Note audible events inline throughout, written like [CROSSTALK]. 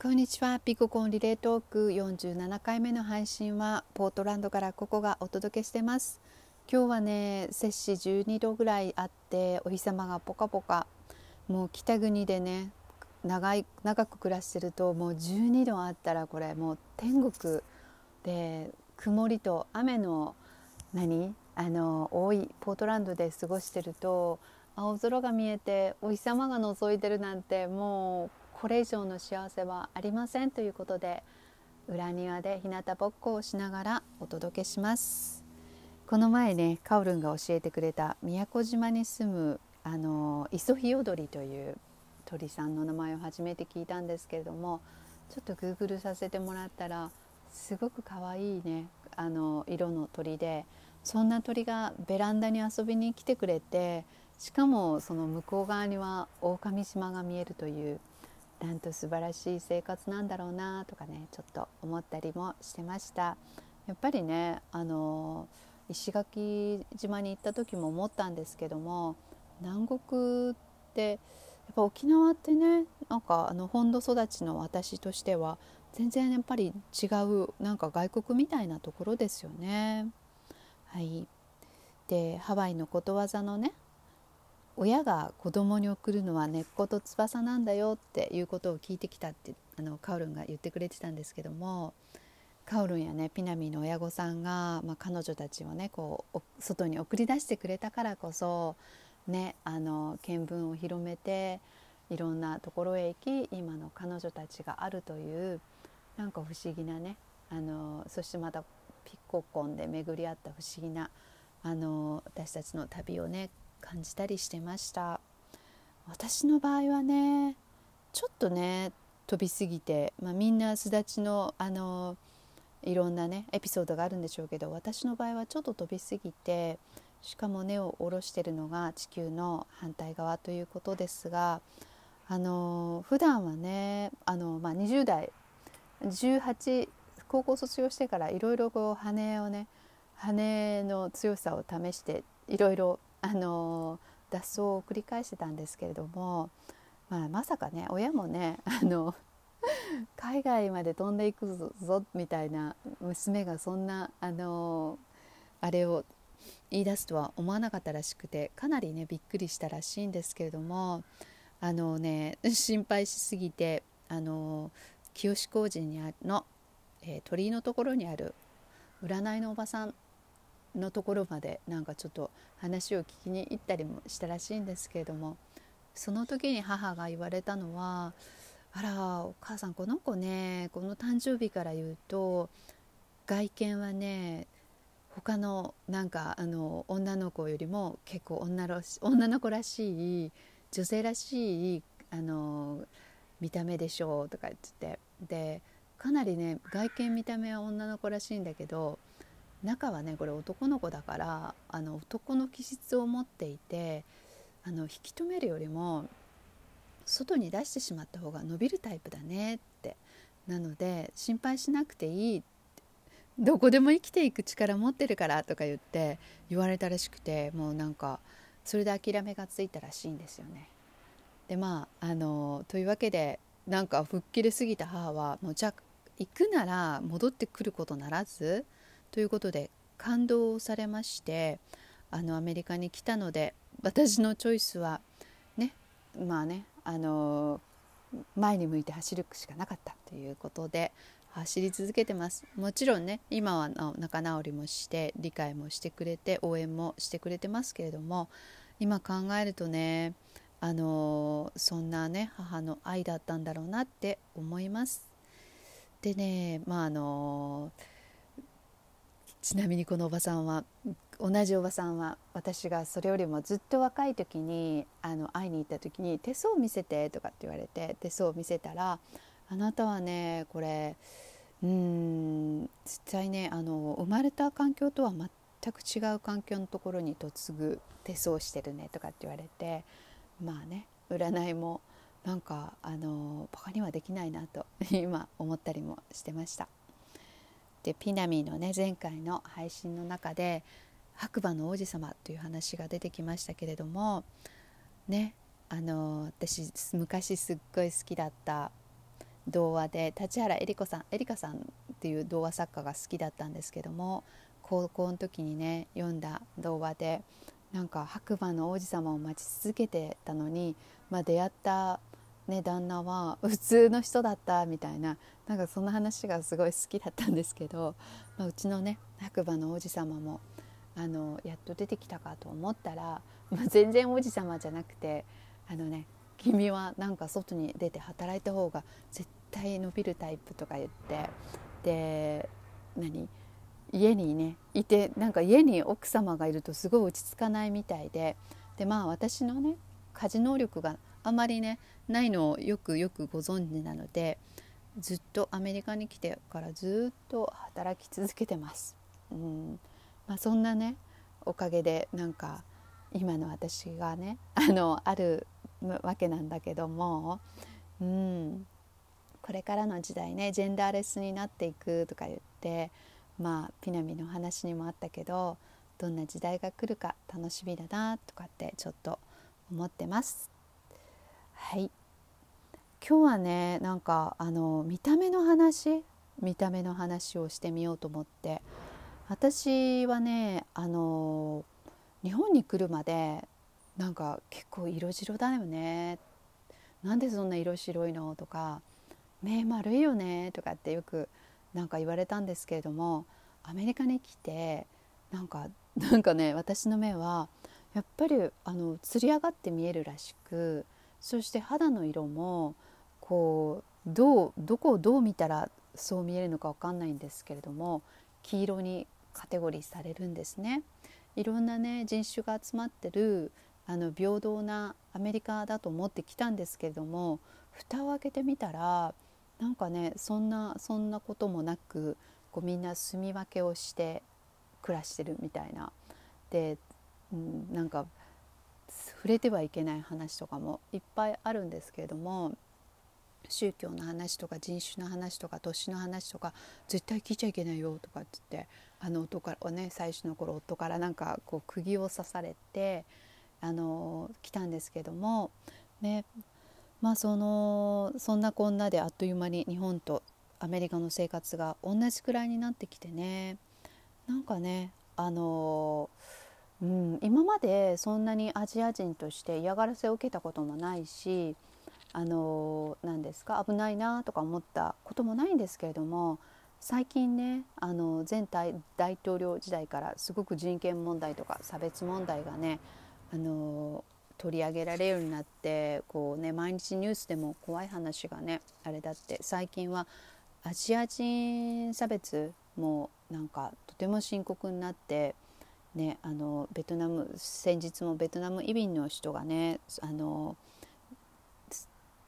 こんにちは。ピココンリレートーク47回目の配信はポートランドからここがお届けしてます。今日はね摂氏12度ぐらいあってお日様がポカポカ。もう北国でね長い長く暮らしてるともう12度あったらこれもう天国で曇りと雨の何？あの多いポートランドで過ごしてると青空が見えてお日様が覗いてるなんてもうこれ以上の幸せはありませんということで裏庭で日向ぼっこをしながらお届けします。この前ねカオルンが教えてくれた宮古島に住むあのイソヒヨドリという鳥さんの名前を初めて聞いたんですけれどもちょっとグーグルさせてもらったらすごく可愛いねあの色の鳥でそんな鳥がベランダに遊びに来てくれてしかもその向こう側には狼島が見えるというなんと素晴らしい生活なんだろうなとかねちょっと思ったりもしてましたやっぱりねあの石垣島に行った時も思ったんですけども南国ってやっぱ沖縄ってねなんかあの本土育ちの私としては全然やっぱり違うなんか外国みたいなところですよね。はい、でハワイのことわざのね親が子供に送るのは根っこと翼なんだよっていうことを聞いてきたってあのカオルンが言ってくれてたんですけどもカオルンやねピナミの親御さんが、まあ、彼女たちをねこう外に送り出してくれたからこそねあの見聞を広めていろんなところへ行き今の彼女たちがあるというなんか不思議なねあのそしてまたピッココンで巡り合った不思議なあの私たちの旅をね感じたりしてました。私の場合はねちょっとね飛びすぎて、まあ、みんな巣立ちのあのいろんなねエピソードがあるんでしょうけど私の場合はちょっと飛びすぎてしかも根を下ろしてるのが地球の反対側ということですがあの普段はねあの、まあ、20代18高校卒業してからいろいろこう羽をね羽の強さを試していろいろあの脱走を繰り返してたんですけれども、まあ、まさかね親もねあの海外まで飛んでいくぞみたいな娘がそんなあのあれを言い出すとは思わなかったらしくてかなりねびっくりしたらしいんですけれどもあのね心配しすぎてあの清志工事にあの、えー、鳥居のところにある占いのおばさんのところまでなんかちょっと話を聞きに行ったりもしたらしいんですけれどもその時に母が言われたのは「あらお母さんこの子ねこの誕生日から言うと外見はね他のなんかあの女の子よりも結構女の女の子らしい女性らしいあの見た目でしょうとか言ってでかなりね外見見た目は女の子らしいんだけど中はねこれ男の子だからあの男の気質を持っていてあの引き止めるよりも外に出してしまった方が伸びるタイプだねってなので心配しなくていいどこでも生きていく力持ってるからとか言って言われたらしくてもうなんかそれで諦めがついたらしいんですよね。でまああのというわけでなんか吹っ切れすぎた母はもうじゃあ行くなら戻ってくることならずということで感動されましてあのアメリカに来たので私のチョイスはねまあねあの前に向いて走るしかなかったということで走り続けてますもちろんね今は仲直りもして理解もしてくれて応援もしてくれてますけれども今考えるとねあのそんなね母の愛だったんだろうなって思います。でねまああのちなみにこのおばさんは同じおばさんは私がそれよりもずっと若い時にあの会いに行った時に「手相見せて」とかって言われて手相を見せたら「あなたはねこれうん実際ねあの生まれた環境とは全く違う環境のところに嫁ぐ手相してるね」とかって言われてまあね占いもなんかあのバカにはできないなと [LAUGHS] 今思ったりもしてました。でピナミのね前回の配信の中で白馬の王子様という話が出てきましたけれどもねあの私昔すっごい好きだった童話で立原えり子さんえりかさんっていう童話作家が好きだったんですけども高校の時にね読んだ童話でなんか白馬の王子様を待ち続けてたのに、まあ、出会った、ね、旦那は普通の人だったみたいななんかそんな話がすごい好きだったんですけど、まあ、うちのね白馬の王子様もあのやっと出てきたかと思ったら、まあ、全然王子様じゃなくてあのね君はなんか外に出て働いた方が絶対伸びるタイプとか言ってで何家にねいてなんか家に奥様がいるとすごい落ち着かないみたいででまあ私のね家事能力があまりねないのをよくよくご存知なのでずっとアメリカに来てからずっと働き続けてます。うんまあ、そんなねおかげでなんか今の私がね [LAUGHS] あのあるわけなんだけども、うん、これからの時代ねジェンダーレスになっていくとか言ってまあピナミの話にもあったけどどんな時代が来るか楽しみだなとかってちょっと思ってます。はい。今日はねなんかあの見た目の話見た目の話をしてみようと思って私はねあの日本に来るまでなんか結構色白だよね。なんでそんな色白いの？とか目丸いよね？とかってよくなんか言われたんですけれどもアメリカに来てなんかなんかね私の目はやっぱりあのつり上がって見えるらしくそして肌の色もこうどうどこをどう見たらそう見えるのか分かんないんですけれども黄色にカテゴリーされるんですね。いろんなね人種が集まってるあの平等なアメリカだと思ってきたんですけれども蓋を開けてみたらなんかねそんなそんなこともなくこうみんな住み分けをして暮らしてるみたいなで、うん、なんか触れてはいけない話とかもいっぱいあるんですけれども宗教の話とか人種の話とか年の話とか絶対聞いちゃいけないよとかっつってあの夫からね最初の頃夫からなんかこう釘を刺されてあの来たんですけどもねまあそのそんなこんなであっという間に日本とアメリカの生活が同じくらいになってきてねなんかねあの、うん、今までそんなにアジア人として嫌がらせを受けたこともないしあの何ですか危ないなとか思ったこともないんですけれども最近ねあの前大統領時代からすごく人権問題とか差別問題がねあの取り上げられるようになってこう、ね、毎日ニュースでも怖い話がねあれだって最近はアジア人差別もなんかとても深刻になって、ね、あのベトナム先日もベトナム移民の人がねあの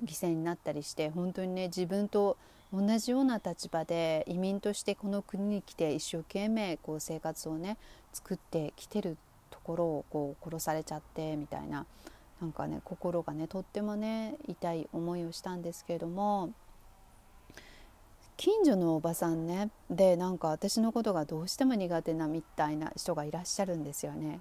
犠牲になったりして本当にね自分と同じような立場で移民としてこの国に来て一生懸命こう生活をね作ってきてるところをこう殺されちゃってみたいななんかね心がねとってもね痛い思いをしたんですけれども近所のおばさんねでなんか私のことがどうしても苦手なみたいな人がいらっしゃるんですよね。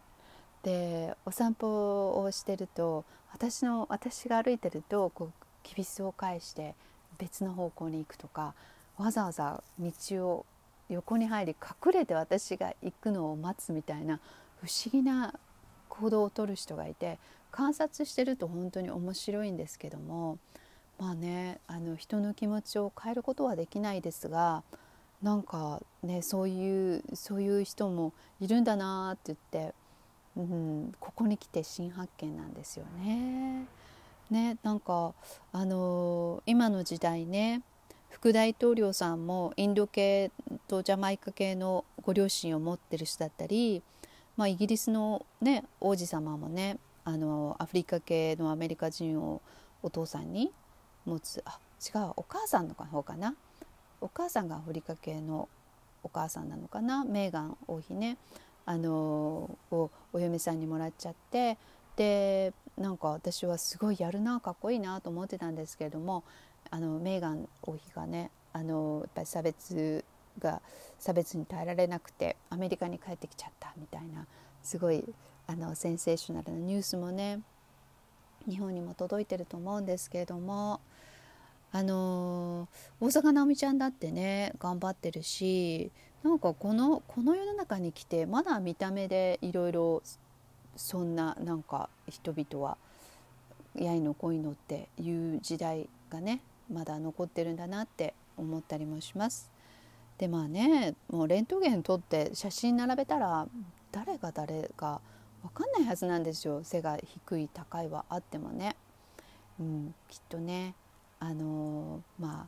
でお散歩をしてると私の私が歩いてるとこうきびすを返して別の方向に行くとかわざわざ道を横に入り隠れて私が行くのを待つみたいな不思議な行動をとる人がいて観察してると本当に面白いんですけどもまあねあの人の気持ちを変えることはできないですがなんかねそういうそういう人もいるんだなって言って、うん、ここに来て新発見なんですよね。ねなんかあの今の時代ね副大統領さんもインド系とジャマイカ系のご両親を持ってる人だったりまあ、イギリスの、ね、王子様もねあのアフリカ系のアメリカ人をお父さんに持つあ違うお母さんの方かな？お母さんがアフリカ系のお母さんなのかな？メーガン王妃ね。あのをお嫁さんにもらっちゃって。でなんか私はすごいやるなかっこいいなと思ってたんですけれどもあのメーガン王妃がねあのやっぱり差別が差別に耐えられなくてアメリカに帰ってきちゃったみたいなすごいあのセンセーショナルなニュースもね日本にも届いてると思うんですけれどもあの大坂なおみちゃんだってね頑張ってるしなんかこのこの世の中に来てまだ見た目でいろいろそんななんか人々はやいの恋のっていう時代がねまだ残ってるんだなって思ったりもします。でまあねもうレントゲン撮って写真並べたら誰が誰が分かんないはずなんですよ背が低い高いはあってもね。うん、きっとねあのー、まあ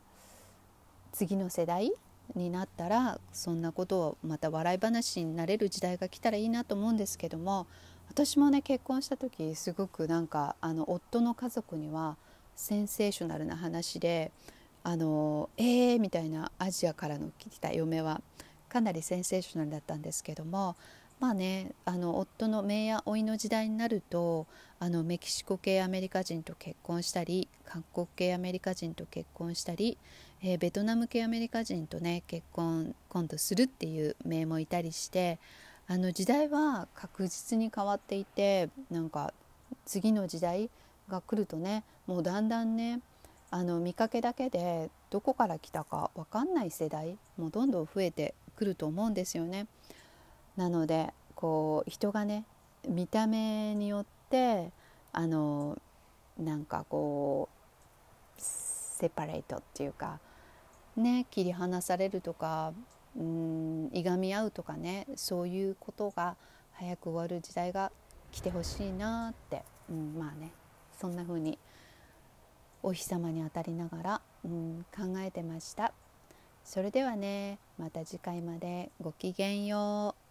次の世代になったらそんなことをまた笑い話になれる時代が来たらいいなと思うんですけども私もね結婚した時すごくなんかあの夫の家族にはセンセーショナルな話であのえーみたいなアジアからの来た嫁はかなりセンセーショナルだったんですけどもまあねあの夫の姪や甥の時代になるとあのメキシコ系アメリカ人と結婚したり韓国系アメリカ人と結婚したり、えー、ベトナム系アメリカ人とね結婚今度するっていう名もいたりしてあの時代は確実に変わっていてなんか次の時代が来るとねもうだんだんねあの見かけだけでどこから来たか分かんない世代もどんどん増えてくると思うんですよね。なのでこう人がね見た目によってあのなんかこうセパレートっていうかね切り離されるとかうんいがみ合うとかねそういうことが早く終わる時代が来てほしいなって、うん、まあねそんな風にお日様に当たりながら、うん、考えてました。それではねまた次回までごきげんよう。